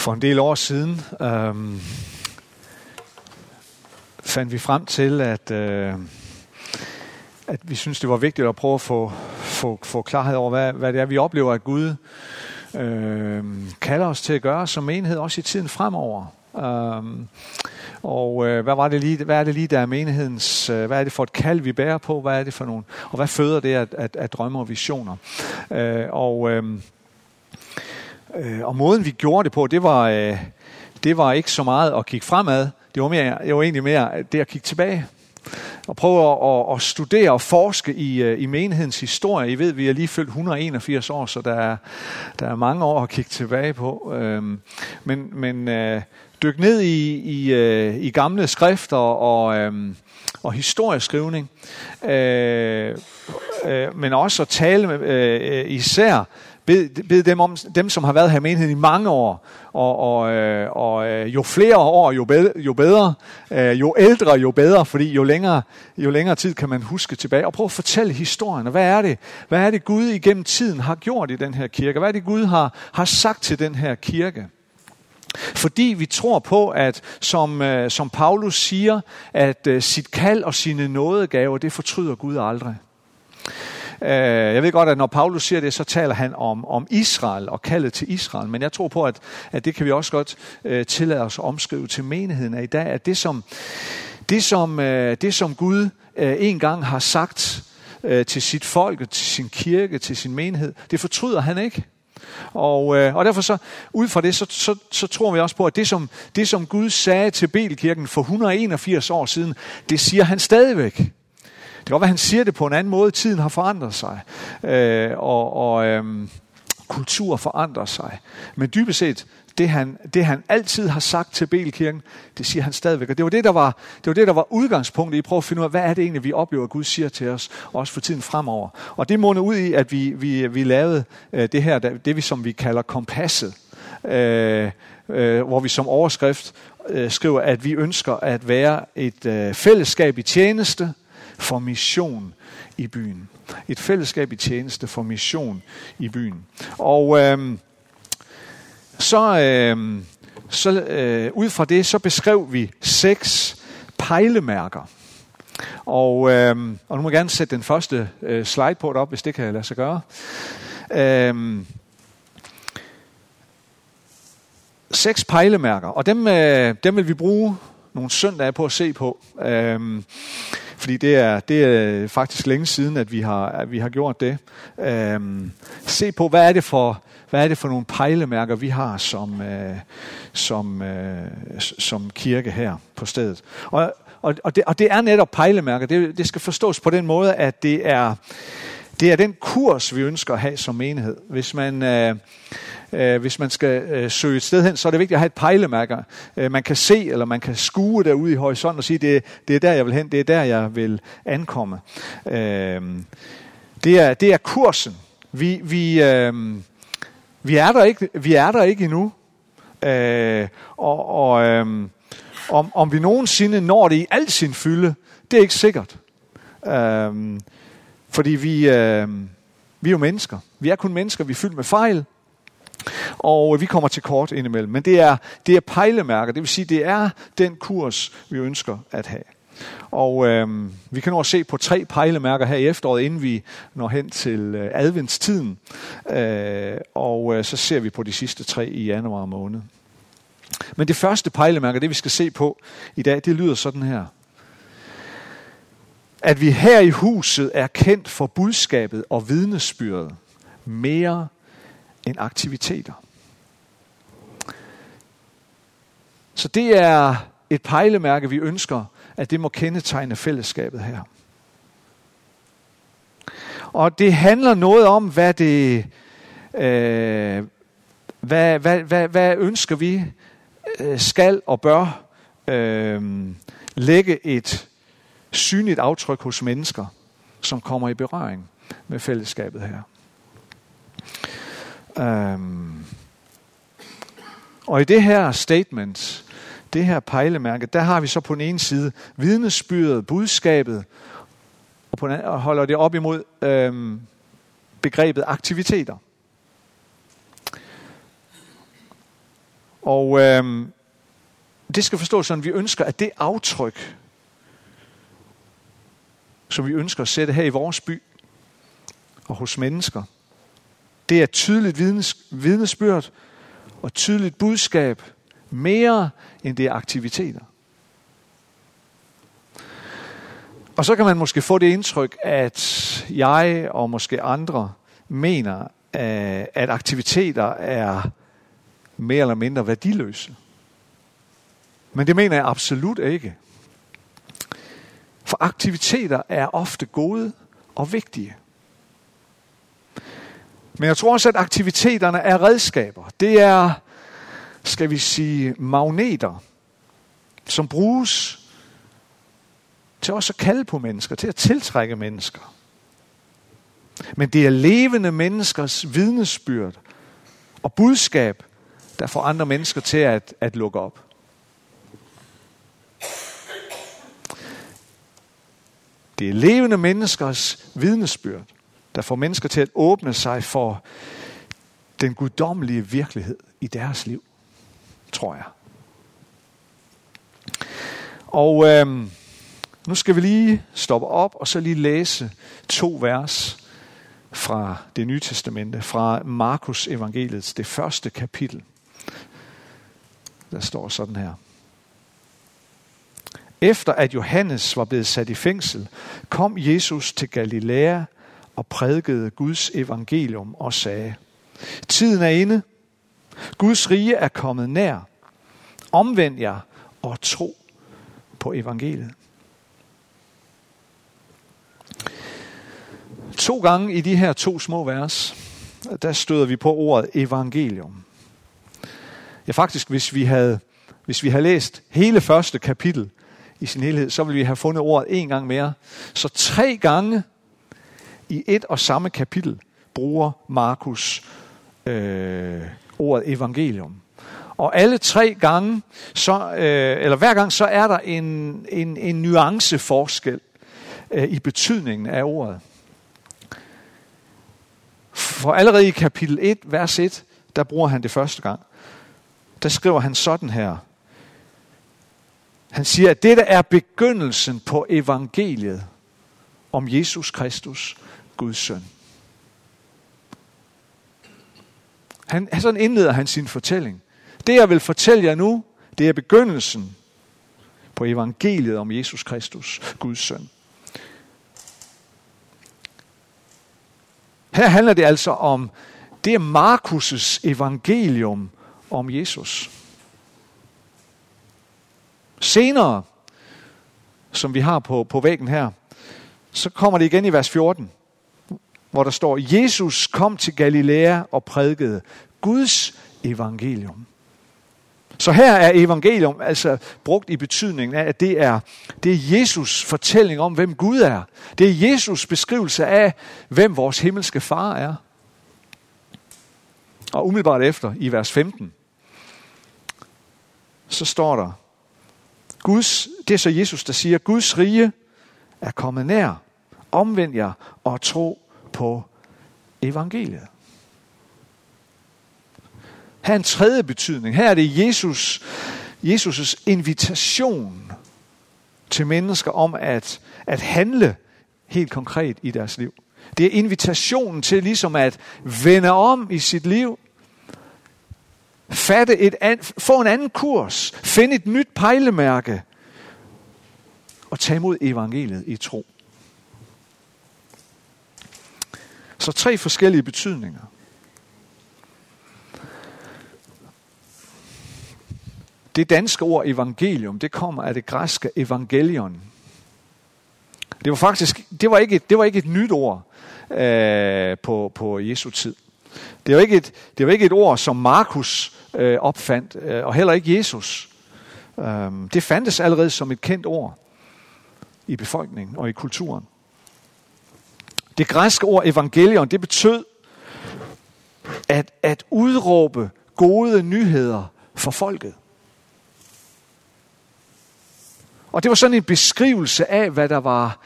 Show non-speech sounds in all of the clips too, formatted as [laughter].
For en del år siden øhm, fandt vi frem til, at, øh, at vi synes, det var vigtigt at prøve at få, få, få klarhed over, hvad, hvad det er, vi oplever, at Gud øh, kalder os til at gøre som enhed, også i tiden fremover. Um, og øh, hvad var det lige, hvad er det lige der er menighedens, øh, hvad er det for et kald vi bærer på, hvad er det for nogle, og hvad føder det at, at, at drømme og visioner. Øh, og øh, øh, og måden vi gjorde det på, det var øh, det var ikke så meget at kigge fremad, det var mere, det var egentlig mere det at kigge tilbage og prøve at, at, at studere og forske i, øh, i menighedens historie. I ved, vi er lige fyldt 181 år, så der er, der er mange år at kigge tilbage på. Øhm, men men øh, dyk ned i, i, øh, i gamle skrifter og, øh, og historieskrivning, øh, øh, men også at tale med, øh, øh især bed, bed dem om dem, som har været her i menigheden i mange år, og, og, øh, og øh, jo flere år, jo bedre, jo, bedre øh, jo ældre, jo bedre, fordi jo længere, jo længere tid kan man huske tilbage, og prøve at fortælle historien. Og Hvad er det, hvad er det Gud igennem tiden har gjort i den her kirke? Hvad er det Gud har, har sagt til den her kirke? Fordi vi tror på, at som, øh, som Paulus siger, at øh, sit kald og sine nådegaver, det fortryder Gud aldrig. Øh, jeg ved godt, at når Paulus siger det, så taler han om, om Israel og kaldet til Israel. Men jeg tror på, at, at det kan vi også godt øh, tillade os at omskrive til menigheden af i dag. At det som, det som, øh, det, som Gud uh, en gang har sagt til sit folk, til sin kirke, til sin menighed, det fortryder han ikke. Og, øh, og derfor så, ud fra det, så, så, så tror vi også på, at det som, det som Gud sagde til Belkirken for 181 år siden, det siger han stadigvæk. Det kan godt være, at han siger det på en anden måde. Tiden har forandret sig. Øh, og og øh, kultur forandrer sig. Men dybest set, det han, det han altid har sagt til Belkirken, det siger han stadigvæk. Og det var det, der var, det var, det, der var udgangspunktet i at prøve at finde ud af, hvad er det egentlig, vi oplever, at Gud siger til os, også for tiden fremover. Og det måneder ud i, at vi, vi, vi lavede øh, det her, det vi som vi kalder kompasset. Øh, øh, hvor vi som overskrift øh, skriver, at vi ønsker at være et øh, fællesskab i tjeneste, for mission i byen. Et fællesskab i tjeneste for mission i byen. Og øh, så, øh, så øh, ud fra det, så beskrev vi seks pejlemærker. Og, øh, og nu må jeg gerne sætte den første øh, slide på op, hvis det kan lade sig gøre. Øh, seks pejlemærker, og dem, øh, dem vil vi bruge nogle søndage på at se på. Øh, fordi det er, det er faktisk længe siden, at vi har, at vi har gjort det. Øhm, se på, hvad er det for, hvad er det for nogle pejlemærker, vi har som, øh, som, øh, som kirke her på stedet. Og, og, og, det, og det er netop pejlemærker. Det, det skal forstås på den måde, at det er, det er den kurs, vi ønsker at have som menighed. Hvis man... Øh, øh, hvis man skal øh, søge et sted hen, så er det vigtigt at have et pejlemærke. Øh, man kan se, eller man kan skue derude i horisonten og sige, det, det er der, jeg vil hen, det er der, jeg vil ankomme. Øh, det, er, det er kursen. Vi, vi, øh, vi, er, der ikke, vi er der ikke endnu. Øh, og og øh, om, om vi nogensinde når det i al sin fylde, det er ikke sikkert. Øh, fordi vi, øh, vi er jo mennesker. Vi er kun mennesker, vi er fyldt med fejl. Og øh, vi kommer til kort indimellem. Men det er, det er pejlemærker, det vil sige, det er den kurs, vi ønsker at have. Og øh, vi kan nå at se på tre pejlemærker her i efteråret, inden vi når hen til øh, adventstiden. Øh, og øh, så ser vi på de sidste tre i januar måned. Men det første pejlemærke, det vi skal se på i dag, det lyder sådan her. At vi her i huset er kendt for budskabet og vidnesbyrdet mere end aktiviteter. Så det er et pejlemærke, vi ønsker, at det må kendetegne fællesskabet her. Og det handler noget om, hvad det, øh, hvad, hvad, hvad, hvad ønsker vi øh, skal og bør øh, lægge et synligt aftryk hos mennesker, som kommer i berøring med fællesskabet her. Um, og i det her statement, det her pejlemærke, der har vi så på den ene side vidnesbyrdet, budskabet, og på den anden holder det op imod øhm, begrebet aktiviteter. Og øh, det skal forstås sådan, at vi ønsker, at det aftryk, som vi ønsker at sætte her i vores by og hos mennesker, det er tydeligt vidnes, vidnesbyrd og tydeligt budskab mere end det er aktiviteter. Og så kan man måske få det indtryk, at jeg og måske andre mener, øh, at aktiviteter er mere eller mindre værdiløse. Men det mener jeg absolut ikke. For aktiviteter er ofte gode og vigtige. Men jeg tror også, at aktiviteterne er redskaber. Det er, skal vi sige, magneter, som bruges til også at kalde på mennesker, til at tiltrække mennesker. Men det er levende menneskers vidnesbyrd og budskab, der får andre mennesker til at, at lukke op. Det er levende menneskers vidnesbyrd, der får mennesker til at åbne sig for den guddommelige virkelighed i deres liv, tror jeg. Og øh, nu skal vi lige stoppe op og så lige læse to vers fra det nye testamente, fra Markus evangeliets, det første kapitel. Der står sådan her. Efter at Johannes var blevet sat i fængsel, kom Jesus til Galilea og prædikede Guds evangelium og sagde, Tiden er inde. Guds rige er kommet nær. Omvend jer og tro på evangeliet. To gange i de her to små vers, der støder vi på ordet evangelium. Ja, faktisk, hvis vi havde, hvis vi havde læst hele første kapitel i sin helhed, så vil vi have fundet ordet en gang mere. Så tre gange i et og samme kapitel bruger Markus øh, ordet evangelium. Og alle tre gange, så, øh, eller hver gang, så er der en, en, en nuanceforskel øh, i betydningen af ordet. For allerede i kapitel 1, vers 1, der bruger han det første gang. Der skriver han sådan her. Han siger, at det der er begyndelsen på evangeliet om Jesus Kristus, Guds søn. Han, sådan indleder han sin fortælling. Det jeg vil fortælle jer nu, det er begyndelsen på evangeliet om Jesus Kristus, Guds søn. Her handler det altså om, det er Markus' evangelium om Jesus. Senere, som vi har på, på væggen her, så kommer det igen i vers 14, hvor der står, Jesus kom til Galilea og prædikede Guds evangelium. Så her er evangelium altså brugt i betydningen af, at det er, det er Jesus fortælling om, hvem Gud er. Det er Jesus beskrivelse af, hvem vores himmelske far er. Og umiddelbart efter, i vers 15, så står der, Guds, det er så Jesus, der siger, Guds rige er kommet nær. Omvend jer og tro på evangeliet. Her er en tredje betydning. Her er det Jesus, Jesus' invitation til mennesker om at, at handle helt konkret i deres liv. Det er invitationen til ligesom at vende om i sit liv, fatte et an, få en anden kurs, finde et nyt pejlemærke og tage imod evangeliet i tro. Så tre forskellige betydninger. Det danske ord evangelium, det kommer af det græske evangelion. Det var faktisk, det var ikke et, det var ikke et nyt ord øh, på, på Jesu tid. Det var ikke et, det var ikke et ord, som Markus øh, opfandt, øh, og heller ikke Jesus. Øh, det fandtes allerede som et kendt ord i befolkningen og i kulturen. Det græske ord evangelion, det betød at, at udråbe gode nyheder for folket. Og det var sådan en beskrivelse af, hvad der var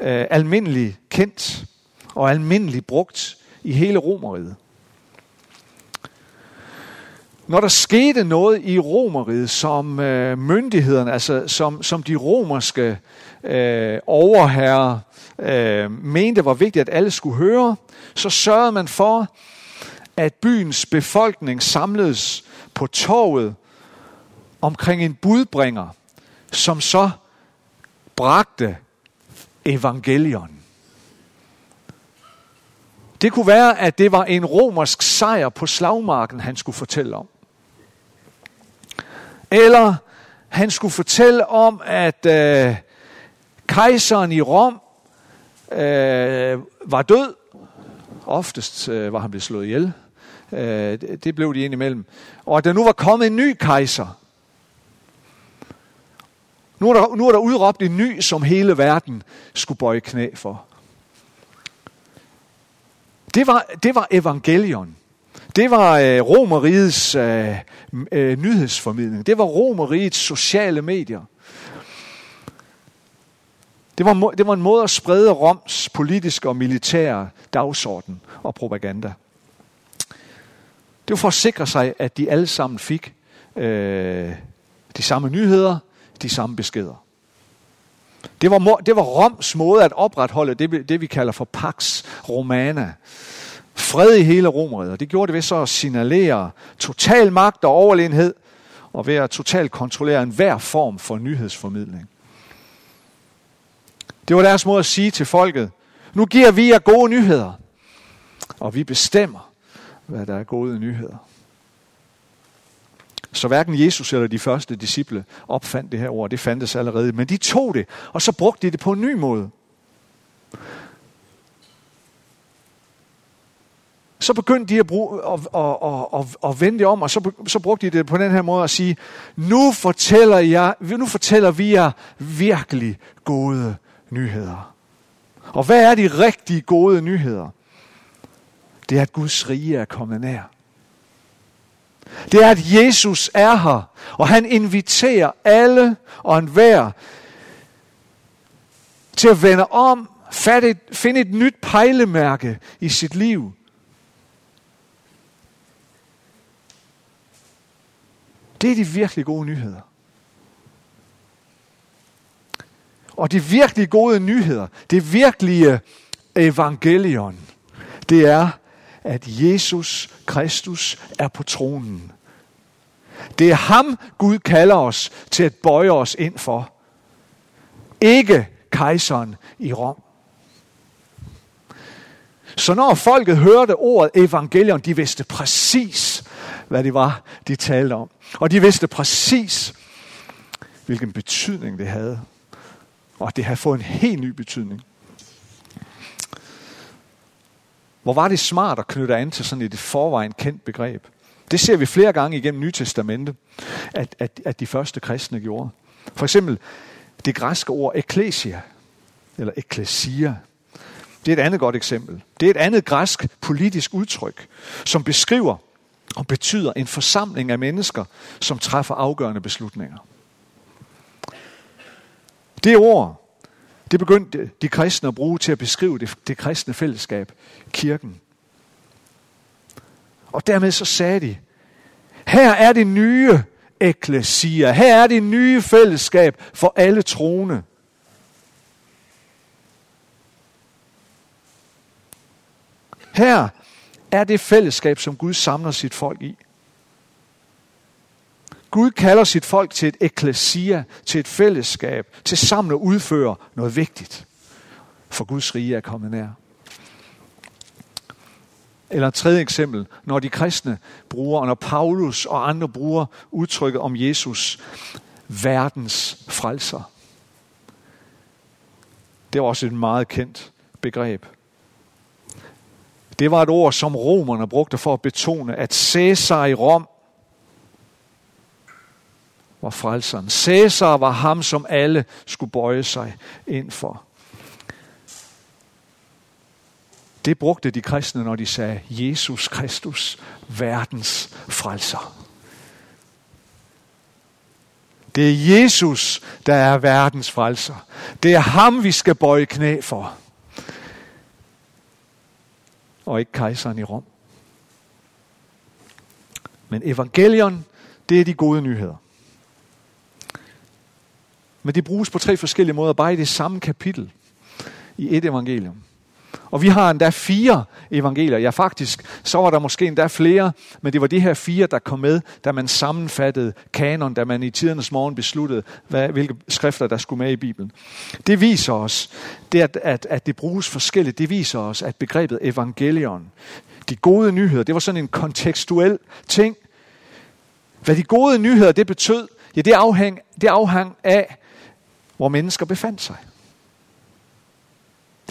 øh, almindeligt kendt og almindeligt brugt i hele Romeriet når der skete noget i Romeriet, som øh, myndighederne, altså som, som de romerske øh, overherrer øh, mente var vigtigt, at alle skulle høre, så sørgede man for, at byens befolkning samledes på torvet omkring en budbringer, som så bragte evangelion. Det kunne være, at det var en romersk sejr på slagmarken, han skulle fortælle om. Eller han skulle fortælle om, at øh, kejseren i Rom øh, var død. Oftest øh, var han blevet slået ihjel. Øh, det blev de indimellem. Og at der nu var kommet en ny kejser. Nu er, der, nu er der udråbt en ny, som hele verden skulle bøje knæ for. Det var, det var evangelion. Det var øh, romerigets øh, øh, nyhedsformidling. Det var romerigets sociale medier. Det var, det var en måde at sprede Roms politiske og militære dagsorden og propaganda. Det var for at sikre sig, at de alle sammen fik øh, de samme nyheder, de samme beskeder. Det var, det var Roms måde at opretholde det, det, vi kalder for Pax Romana. Fred i hele Romeriet. Og det gjorde det ved så at signalere total magt og overlegenhed, og ved at totalt kontrollere enhver form for nyhedsformidling. Det var deres måde at sige til folket, nu giver vi jer gode nyheder, og vi bestemmer, hvad der er gode nyheder. Så hverken Jesus eller de første disciple opfandt det her ord. Det fandtes allerede. Men de tog det, og så brugte de det på en ny måde. Så begyndte de at, bruge, at, at, at, at, at vende det om, og så, så brugte de det på den her måde at sige, nu fortæller, jeg, nu fortæller vi jer virkelig gode nyheder. Og hvad er de rigtig gode nyheder? Det er, at Guds rige er kommet nær. Det er, at Jesus er her, og han inviterer alle og enhver til at vende om, finde et nyt pejlemærke i sit liv. Det er de virkelig gode nyheder. Og de virkelig gode nyheder, det virkelige øh, evangelion, det er, at Jesus Kristus er på tronen. Det er ham, Gud kalder os til at bøje os ind for. Ikke kejseren i Rom. Så når folket hørte ordet evangelion, de vidste præcis, hvad det var, de talte om. Og de vidste præcis, hvilken betydning det havde. Og det havde fået en helt ny betydning. Hvor var det smart at knytte an til sådan et forvejen kendt begreb. Det ser vi flere gange igennem Nye Testamente, at, at, at de første kristne gjorde. For eksempel det græske ord ekklesia, eller ekklesia. Det er et andet godt eksempel. Det er et andet græsk politisk udtryk, som beskriver og betyder en forsamling af mennesker, som træffer afgørende beslutninger. Det ord det begyndte de kristne at bruge til at beskrive det, det kristne fællesskab, kirken. Og dermed så sagde de, her er det nye eklesia, her er det nye fællesskab for alle troende. Her er det fællesskab, som Gud samler sit folk i. Gud kalder sit folk til et eklesia, til et fællesskab, til sammen at udføre noget vigtigt. For Guds rige er kommet nær. Eller et tredje eksempel, når de kristne bruger, og når Paulus og andre bruger udtrykket om Jesus, verdens frelser. Det var også et meget kendt begreb. Det var et ord, som romerne brugte for at betone, at Cæsar i Rom var frelseren. Cæsar var ham, som alle skulle bøje sig ind for. Det brugte de kristne, når de sagde, Jesus Kristus, verdens frelser. Det er Jesus, der er verdens frelser. Det er ham, vi skal bøje knæ for. Og ikke kejseren i Rom. Men evangelion, det er de gode nyheder. Men det bruges på tre forskellige måder, bare i det samme kapitel i et evangelium. Og vi har endda fire evangelier. Ja, faktisk, så var der måske endda flere, men det var de her fire, der kom med, da man sammenfattede kanon, da man i tidernes morgen besluttede, hvad, hvilke skrifter, der skulle med i Bibelen. Det viser os, det at, at, at det bruges forskelligt, det viser os, at begrebet evangelion, de gode nyheder, det var sådan en kontekstuel ting. Hvad de gode nyheder, det betød, ja, det afhang, det afhang af, hvor mennesker befandt sig.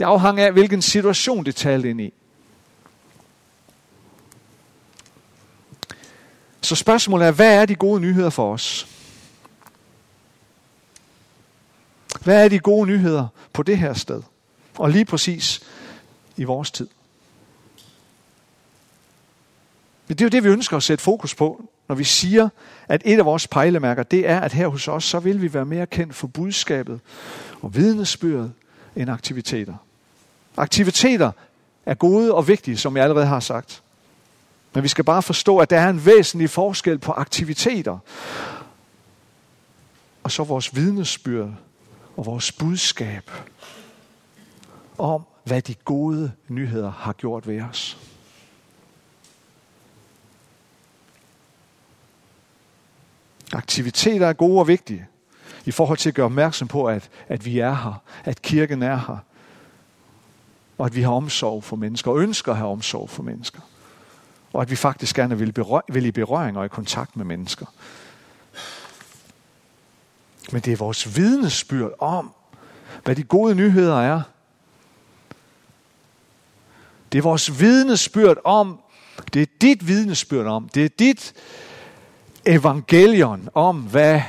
Det afhang af, hvilken situation det talte ind i. Så spørgsmålet er, hvad er de gode nyheder for os? Hvad er de gode nyheder på det her sted? Og lige præcis i vores tid. Men det er jo det, vi ønsker at sætte fokus på, når vi siger, at et af vores pejlemærker, det er, at her hos os, så vil vi være mere kendt for budskabet og vidnesbyrdet end aktiviteter. Aktiviteter er gode og vigtige, som jeg allerede har sagt. Men vi skal bare forstå, at der er en væsentlig forskel på aktiviteter og så vores vidnesbyrd og vores budskab om, hvad de gode nyheder har gjort ved os. Aktiviteter er gode og vigtige i forhold til at gøre opmærksom på, at, at vi er her, at kirken er her, og at vi har omsorg for mennesker, og ønsker at have omsorg for mennesker. Og at vi faktisk gerne vil, berø- vil i berøring og i kontakt med mennesker. Men det er vores vidnesbyrd om, hvad de gode nyheder er. Det er vores vidnesbyrd om, det er dit vidnesbyrd om, det er dit evangelion om, hvad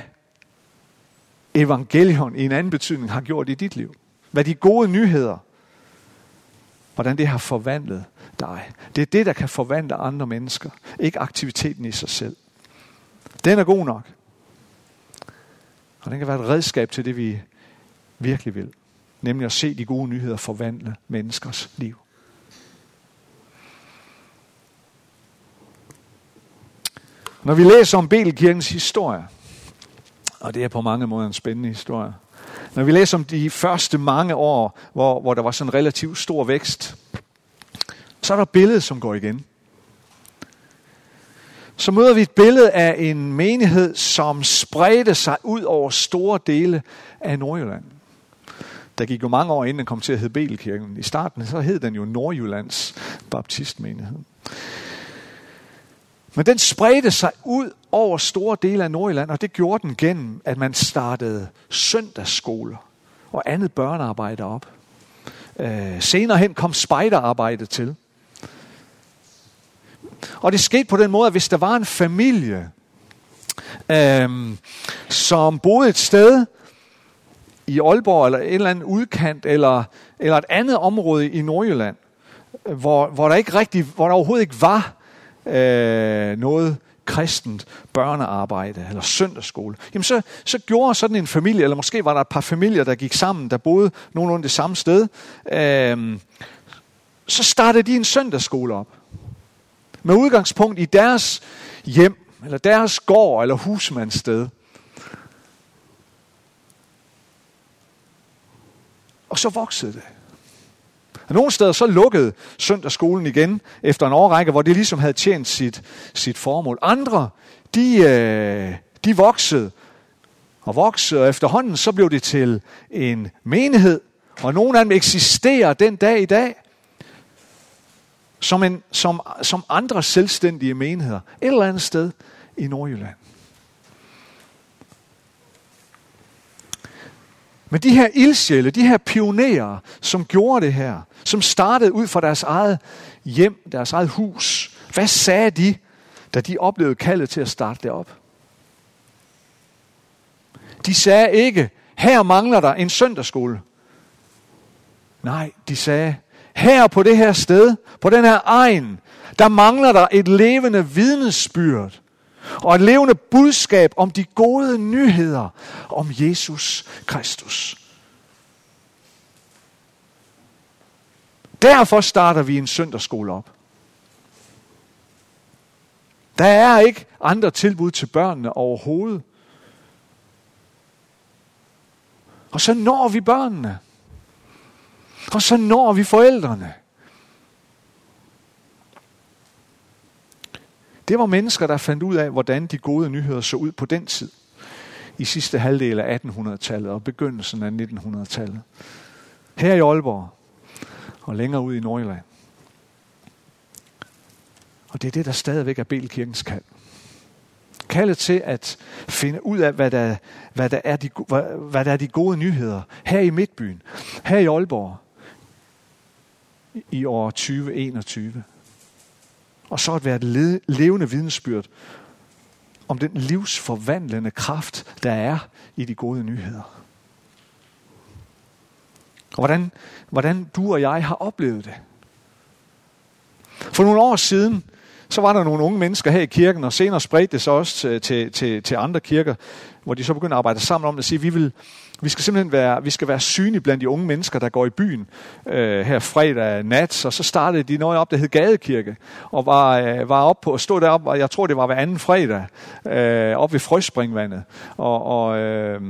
evangelion i en anden betydning har gjort i dit liv. Hvad de gode nyheder Hvordan det har forvandlet dig. Det er det, der kan forvandle andre mennesker. Ikke aktiviteten i sig selv. Den er god nok. Og den kan være et redskab til det, vi virkelig vil. Nemlig at se de gode nyheder forvandle menneskers liv. Når vi læser om Belkirkens historie, og det er på mange måder en spændende historie, når vi læser om de første mange år, hvor, hvor der var sådan en relativt stor vækst, så er der et billede, som går igen. Så møder vi et billede af en menighed, som spredte sig ud over store dele af Nordjylland. Der gik jo mange år, inden den kom til at hedde Betelkirken. I starten så hed den jo Nordjyllands Baptistmenighed. Men den spredte sig ud over store dele af Nordjylland, og det gjorde den gennem, at man startede søndagsskoler og andet børnearbejde op. Øh, senere hen kom spejderarbejde til. Og det skete på den måde, at hvis der var en familie, øh, som boede et sted i Aalborg, eller et eller andet udkant, eller, eller et andet område i Nordjylland, hvor, hvor, der ikke rigtig, hvor der overhovedet ikke var øh, noget kristent børnearbejde eller søndagsskole, jamen så, så gjorde sådan en familie, eller måske var der et par familier, der gik sammen, der boede nogenlunde det samme sted, øh, så startede de en søndagsskole op. Med udgangspunkt i deres hjem, eller deres gård, eller husmandssted. Og så voksede det. Og nogle steder så lukkede søndagsskolen igen efter en årrække, hvor det ligesom havde tjent sit, sit formål. Andre, de, øh, de voksede og voksede, og efterhånden så blev det til en menighed, og nogle af dem eksisterer den dag i dag som, en, som, som andre selvstændige menigheder et eller andet sted i Nordjylland. Men de her ildsjæle, de her pionerer, som gjorde det her, som startede ud fra deres eget hjem, deres eget hus, hvad sagde de, da de oplevede kaldet til at starte det op? De sagde ikke, her mangler der en søndagsskole. Nej, de sagde, her på det her sted, på den her egen, der mangler der et levende vidnesbyrd og et levende budskab om de gode nyheder om Jesus Kristus. Derfor starter vi en søndagsskole op. Der er ikke andre tilbud til børnene overhovedet. Og så når vi børnene. Og så når vi forældrene. Det var mennesker, der fandt ud af, hvordan de gode nyheder så ud på den tid. I sidste halvdel af 1800-tallet og begyndelsen af 1900-tallet. Her i Aalborg og længere ud i Nordjylland. Og det er det, der stadigvæk er Belkirkens kald. Kaldet til at finde ud af, hvad der, hvad der, er, de, hvad, hvad der er de gode nyheder her i Midtbyen, her i Aalborg, i år 2021. Og så at være et levende vidensbyrd om den livsforvandlende kraft, der er i de gode nyheder. Og hvordan, hvordan du og jeg har oplevet det. For nogle år siden, så var der nogle unge mennesker her i kirken, og senere spredte det sig også til, til, til, til andre kirker, hvor de så begyndte at arbejde sammen om at sige, at vi vil, vi skal simpelthen være, vi skal være synlige blandt de unge mennesker, der går i byen øh, her fredag nat. Og så startede de noget op, der hed Gadekirke, og var, øh, var op på, at stå deroppe, og jeg tror, det var hver anden fredag, øh, op ved Frøspringvandet. Og, og, øh,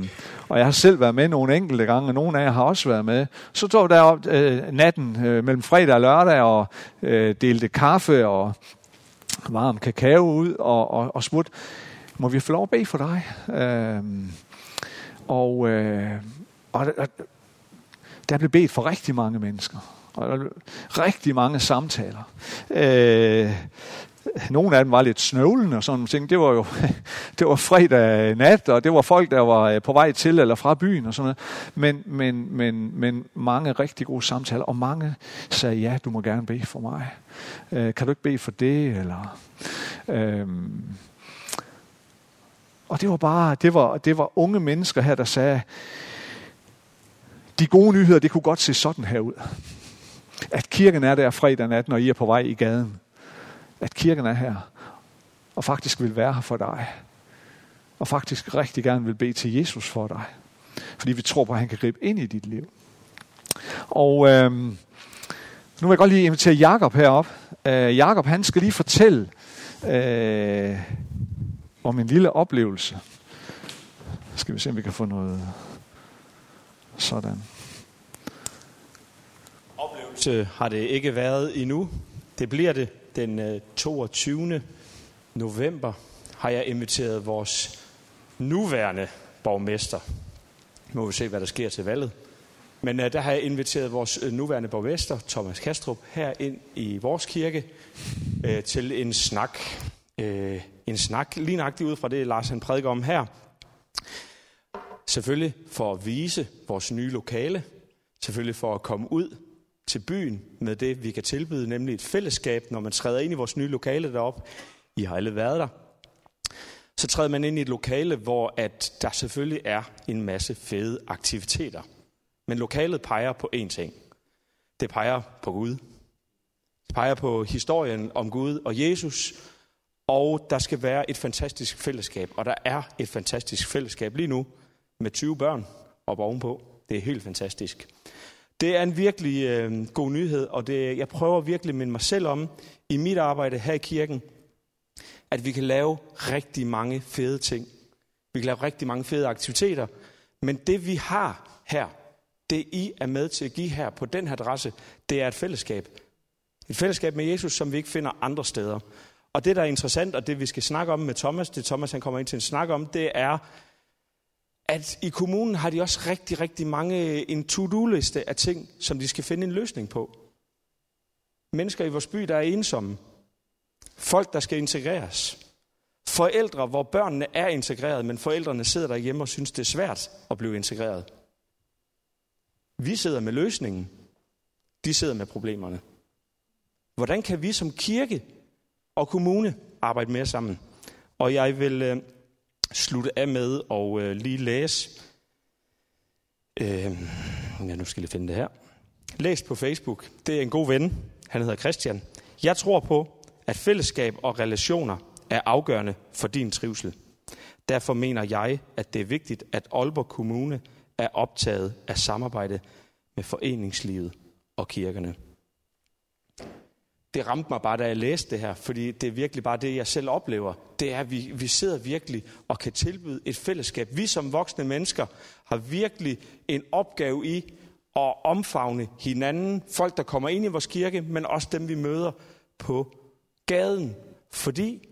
og jeg har selv været med nogle enkelte gange, og nogle af jer har også været med. Så tog der op øh, natten øh, mellem fredag og lørdag, og øh, delte kaffe og varm kakao ud, og, og, og spurgte, må vi få lov at bede for dig? Øhm, øh, og, øh, og der blev bedt for rigtig mange mennesker. Og rigtig mange samtaler. Øh, [laughs] nogle af dem var lidt snøvlende og sådan nogle ting. Det var jo [laughs] det var fredag nat, og det var folk, der var øh, på vej til eller fra byen og sådan noget. Men, men, men, men mange rigtig gode samtaler, og mange sagde, ja, du må gerne bede for mig. Øh, kan du ikke bede for det? Eller, øhm. og det var bare, det var, det var unge mennesker her, der sagde, de gode nyheder, det kunne godt se sådan her ud. At kirken er der fredag nat, når I er på vej i gaden. At kirken er her, og faktisk vil være her for dig. Og faktisk rigtig gerne vil bede til Jesus for dig. Fordi vi tror på, at han kan gribe ind i dit liv. Og øh, nu vil jeg godt lige invitere Jakob herop. Øh, Jakob han skal lige fortælle øh, om en lille oplevelse. Skal vi se, om vi kan få noget sådan. Oplevelse har det ikke været endnu. Det bliver det den øh, 22. November har jeg inviteret vores nuværende borgmester. Nu må vi se, hvad der sker til valget. Men uh, der har jeg inviteret vores uh, nuværende borgmester, Thomas Kastrup, her ind i vores kirke uh, til en snak Uh, en snak, lige nøjagtigt ud fra det, Lars han prædiker om her. Selvfølgelig for at vise vores nye lokale, selvfølgelig for at komme ud til byen med det, vi kan tilbyde, nemlig et fællesskab, når man træder ind i vores nye lokale deroppe. I har alle været der. Så træder man ind i et lokale, hvor at der selvfølgelig er en masse fede aktiviteter. Men lokalet peger på én ting. Det peger på Gud. Det peger på historien om Gud og Jesus, og der skal være et fantastisk fællesskab, og der er et fantastisk fællesskab lige nu med 20 børn op ovenpå. Det er helt fantastisk. Det er en virkelig øh, god nyhed, og det, jeg prøver virkelig at minde mig selv om i mit arbejde her i kirken, at vi kan lave rigtig mange fede ting. Vi kan lave rigtig mange fede aktiviteter, men det vi har her, det I er med til at give her på den her adresse, det er et fællesskab. Et fællesskab med Jesus, som vi ikke finder andre steder. Og det, der er interessant, og det vi skal snakke om med Thomas, det Thomas han kommer ind til en snak om, det er, at i kommunen har de også rigtig, rigtig mange øh, en to-do-liste af ting, som de skal finde en løsning på. Mennesker i vores by, der er ensomme. Folk, der skal integreres. Forældre, hvor børnene er integreret, men forældrene sidder derhjemme og synes, det er svært at blive integreret. Vi sidder med løsningen. De sidder med problemerne. Hvordan kan vi som kirke og kommune arbejde mere sammen. Og jeg vil øh, slutte af med og øh, lige læse. Øh, ja, nu skal jeg finde det her. Læs på Facebook. Det er en god ven. Han hedder Christian. Jeg tror på, at fællesskab og relationer er afgørende for din trivsel. Derfor mener jeg, at det er vigtigt, at Aalborg Kommune er optaget af samarbejde med foreningslivet og kirkerne det ramte mig bare, da jeg læste det her, fordi det er virkelig bare det, jeg selv oplever. Det er, at vi, vi sidder virkelig og kan tilbyde et fællesskab. Vi som voksne mennesker har virkelig en opgave i at omfavne hinanden, folk der kommer ind i vores kirke, men også dem vi møder på gaden. Fordi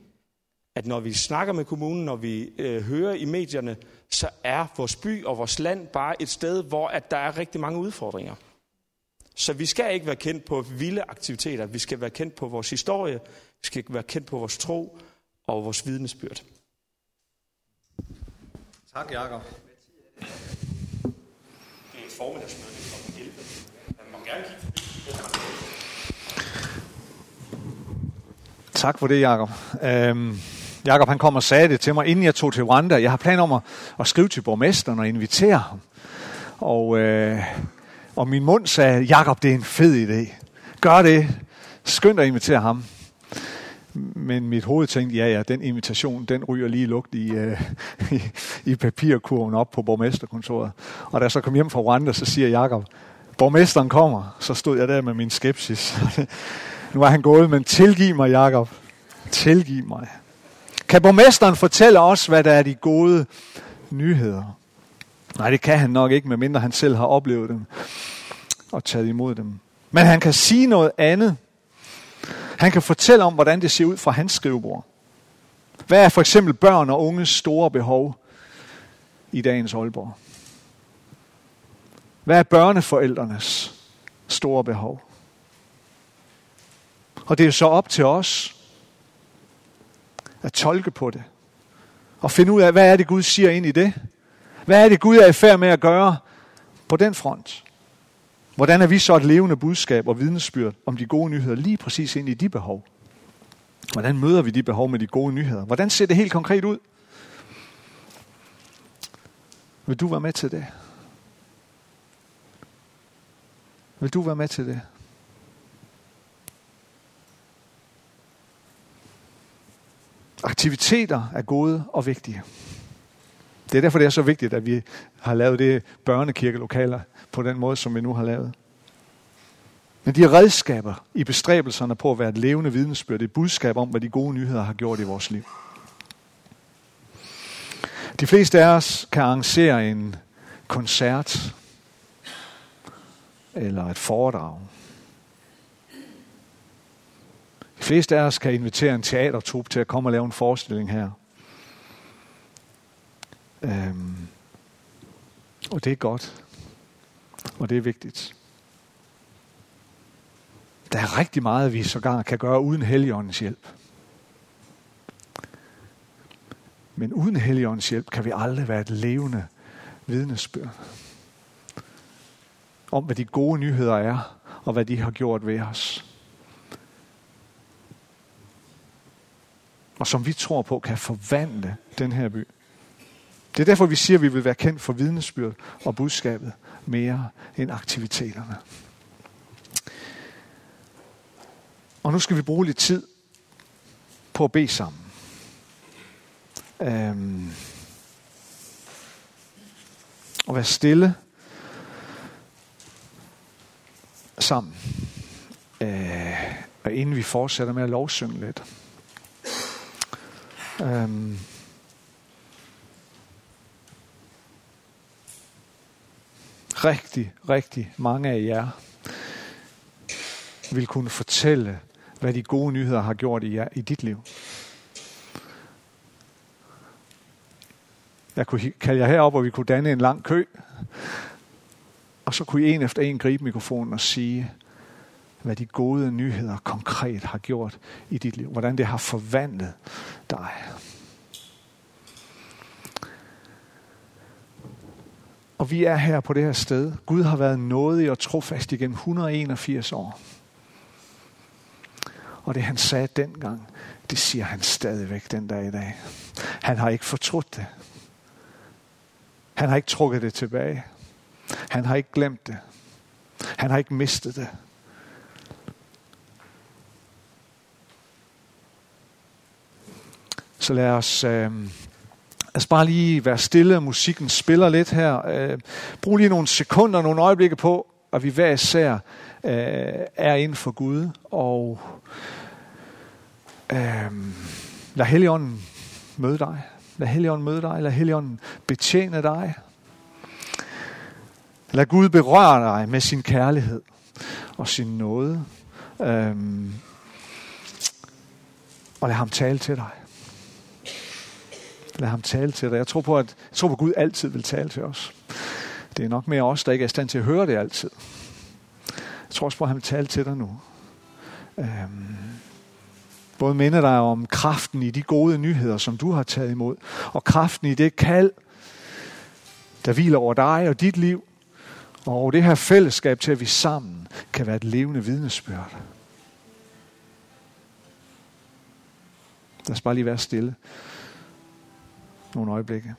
at når vi snakker med kommunen, når vi øh, hører i medierne, så er vores by og vores land bare et sted, hvor at der er rigtig mange udfordringer. Så vi skal ikke være kendt på vilde aktiviteter. Vi skal være kendt på vores historie. Vi skal være kendt på vores tro og vores vidnesbyrd. Tak, Jacob. Det er et formiddagsmøde kl. 11. Man må gerne kigge Tak for det, Jacob. Øhm, Jacob han kom og sagde det til mig, inden jeg tog til Rwanda. Jeg har planer om at, at skrive til borgmesteren og invitere ham. Og, øh, og min mund sagde, Jakob, det er en fed idé. Gør det. Skynd dig at invitere ham. Men mit hoved tænkte, ja ja, den invitation, den ryger lige lugt i, øh, [laughs] i, i papirkurven op på borgmesterkontoret. Og da jeg så kom hjem fra Rwanda, så siger Jakob, borgmesteren kommer. Så stod jeg der med min skepsis. [laughs] nu var han gået, men tilgiv mig, Jakob. Tilgiv mig. Kan borgmesteren fortælle os, hvad der er de gode nyheder? Nej, det kan han nok ikke, medmindre han selv har oplevet dem og taget imod dem. Men han kan sige noget andet. Han kan fortælle om, hvordan det ser ud fra hans skrivebord. Hvad er for eksempel børn og unges store behov i dagens Aalborg? Hvad er børneforældrenes store behov? Og det er så op til os at tolke på det. Og finde ud af, hvad er det Gud siger ind i det? Hvad er det Gud er i færd med at gøre på den front? Hvordan er vi så et levende budskab og vidnesbyrd om de gode nyheder lige præcis ind i de behov? Hvordan møder vi de behov med de gode nyheder? Hvordan ser det helt konkret ud? Vil du være med til det? Vil du være med til det? Aktiviteter er gode og vigtige. Det er derfor, det er så vigtigt, at vi har lavet det børnekirkelokaler på den måde, som vi nu har lavet. Men de er redskaber i bestræbelserne på at være et levende vidnesbyrd, et budskab om, hvad de gode nyheder har gjort i vores liv. De fleste af os kan arrangere en koncert eller et foredrag. De fleste af os kan invitere en teatertrup til at komme og lave en forestilling her. Øhm, og det er godt. Og det er vigtigt. Der er rigtig meget, vi sågar kan gøre uden Helligåndens hjælp. Men uden Helligåndens hjælp kan vi aldrig være et levende vidnesbyrd. Om hvad de gode nyheder er, og hvad de har gjort ved os. Og som vi tror på, kan forvandle den her by. Det er derfor, vi siger, at vi vil være kendt for vidnesbyrd og budskabet mere end aktiviteterne. Og nu skal vi bruge lidt tid på at bede sammen. Øhm, og være stille sammen. Øh, og inden vi fortsætter med at lovsynge lidt. Øhm, rigtig, rigtig mange af jer vil kunne fortælle, hvad de gode nyheder har gjort i, jer, i dit liv. Jeg kunne kalde jer herop, og vi kunne danne en lang kø. Og så kunne I en efter en gribe mikrofonen og sige, hvad de gode nyheder konkret har gjort i dit liv. Hvordan det har forvandlet dig. Og vi er her på det her sted. Gud har været nådig og trofast igennem 181 år. Og det han sagde dengang, det siger han stadigvæk den dag i dag. Han har ikke fortrudt det. Han har ikke trukket det tilbage. Han har ikke glemt det. Han har ikke mistet det. Så lad os øh, Altså bare lige være stille, musikken spiller lidt her. Øh, brug lige nogle sekunder, nogle øjeblikke på, at vi hver især øh, er inden for Gud, og øh, lad Helligånden møde dig. Lad Helligånden møde dig. Lad Helligånden betjene dig. Lad Gud berøre dig med sin kærlighed og sin nåde. Øhm, og lad ham tale til dig. Lad ham tale til dig. Jeg tror på, at, jeg tror på, at Gud altid vil tale til os. Det er nok mere os, der ikke er i stand til at høre det altid. Jeg tror også på, at han vil tale til dig nu. Øhm, både minde dig om kraften i de gode nyheder, som du har taget imod, og kraften i det kald, der hviler over dig og dit liv, og det her fællesskab til, at vi sammen kan være et levende vidnesbyrd. Lad os bare lige være stille nogle øjeblikke.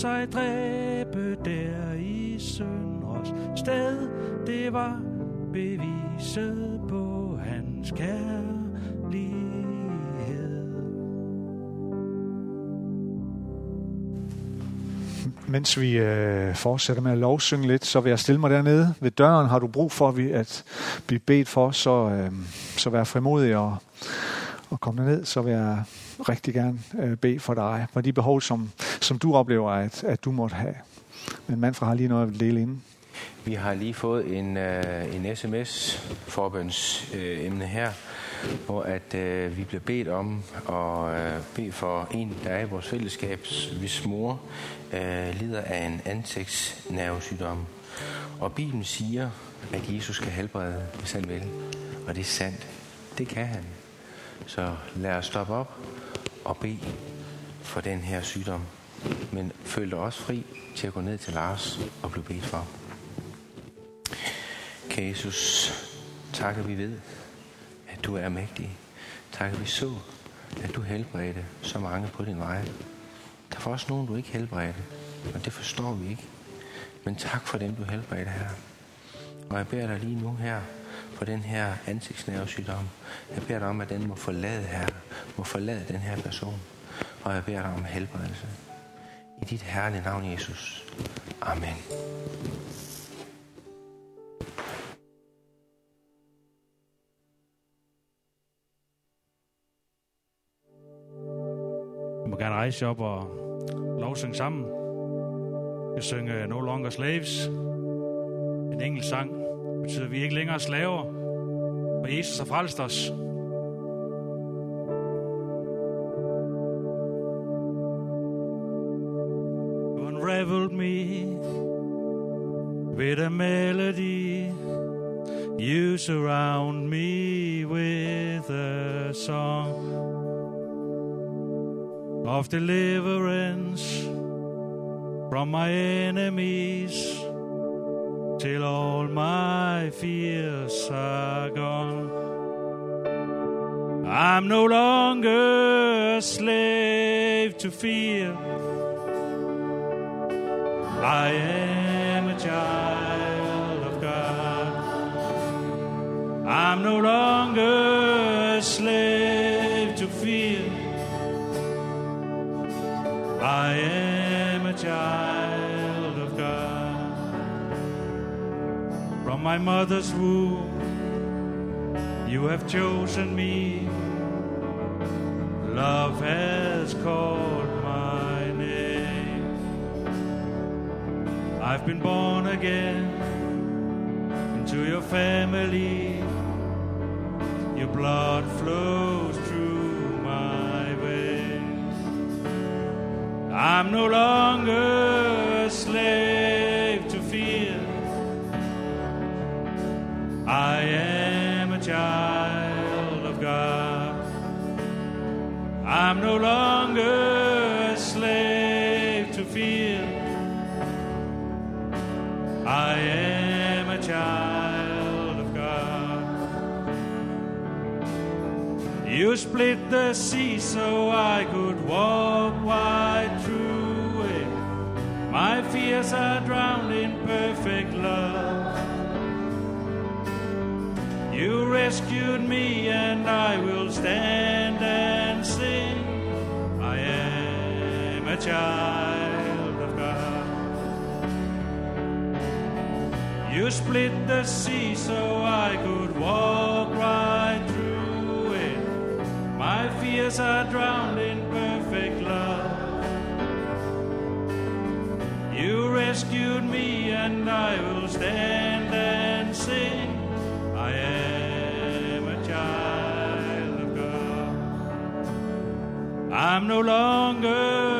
Sig dræbe der i Søndres sted. Det var beviset på hans kærlighed. Mens vi øh, fortsætter med at lovsynge lidt, så vil jeg stille mig dernede ved døren. Har du brug for at blive bedt for, så, øh, så vær frimodig og, at komme ned, så vil jeg rigtig gerne øh, bede for dig, for de behov, som, som du oplever, at, at du måtte have. Men Manfred har lige noget at dele inden. Vi har lige fået en, øh, en sms-forbønsemne øh, her, hvor at øh, vi bliver bedt om at øh, bede for en, der er i vores fællesskab, hvis mor øh, lider af en ansigtsnervesygdom. Og Bibelen siger, at Jesus kan helbrede, hvis han vil. Og det er sandt. Det kan han. Så lad os stoppe op og bede for den her sygdom. Men føl dig også fri til at gå ned til Lars og blive bedt for. Kære Jesus, takker vi ved, at du er mægtig. Takker vi så, at du helbredte så mange på din vej. Der er for også nogen, du ikke helbredte, og det forstår vi ikke. Men tak for dem, du helbredte her. Og jeg beder dig lige nu her, for den her ansigtsnervesygdom. Jeg beder dig om, at den må forlade her, må forlade den her person. Og jeg beder dig om helbredelse. I dit herlige navn, Jesus. Amen. Vi må gerne rejse op og lovsynge sammen. Vi synger No Longer Slaves. En enkelt sang. Betyder, at vi ikke længere er slaver. Jesus har frelst os. You unraveled me with a melody. You surround me with a song of deliverance from my enemies till all my fears are gone. I'm no longer a slave to fear. I am a child of God. I'm no longer My mother's womb, you have chosen me. Love has called my name. I've been born again into your family. Your blood flows through my veins. I'm no longer I'm no longer a slave to fear. I am a child of God. You split the sea so I could walk wide through it. My fears are drowned in perfect love. You rescued me and I will stand child of God. You split the sea so I could walk right through it. My fears are drowned in perfect love. You rescued me and I will stand and sing. I am a child of God. I'm no longer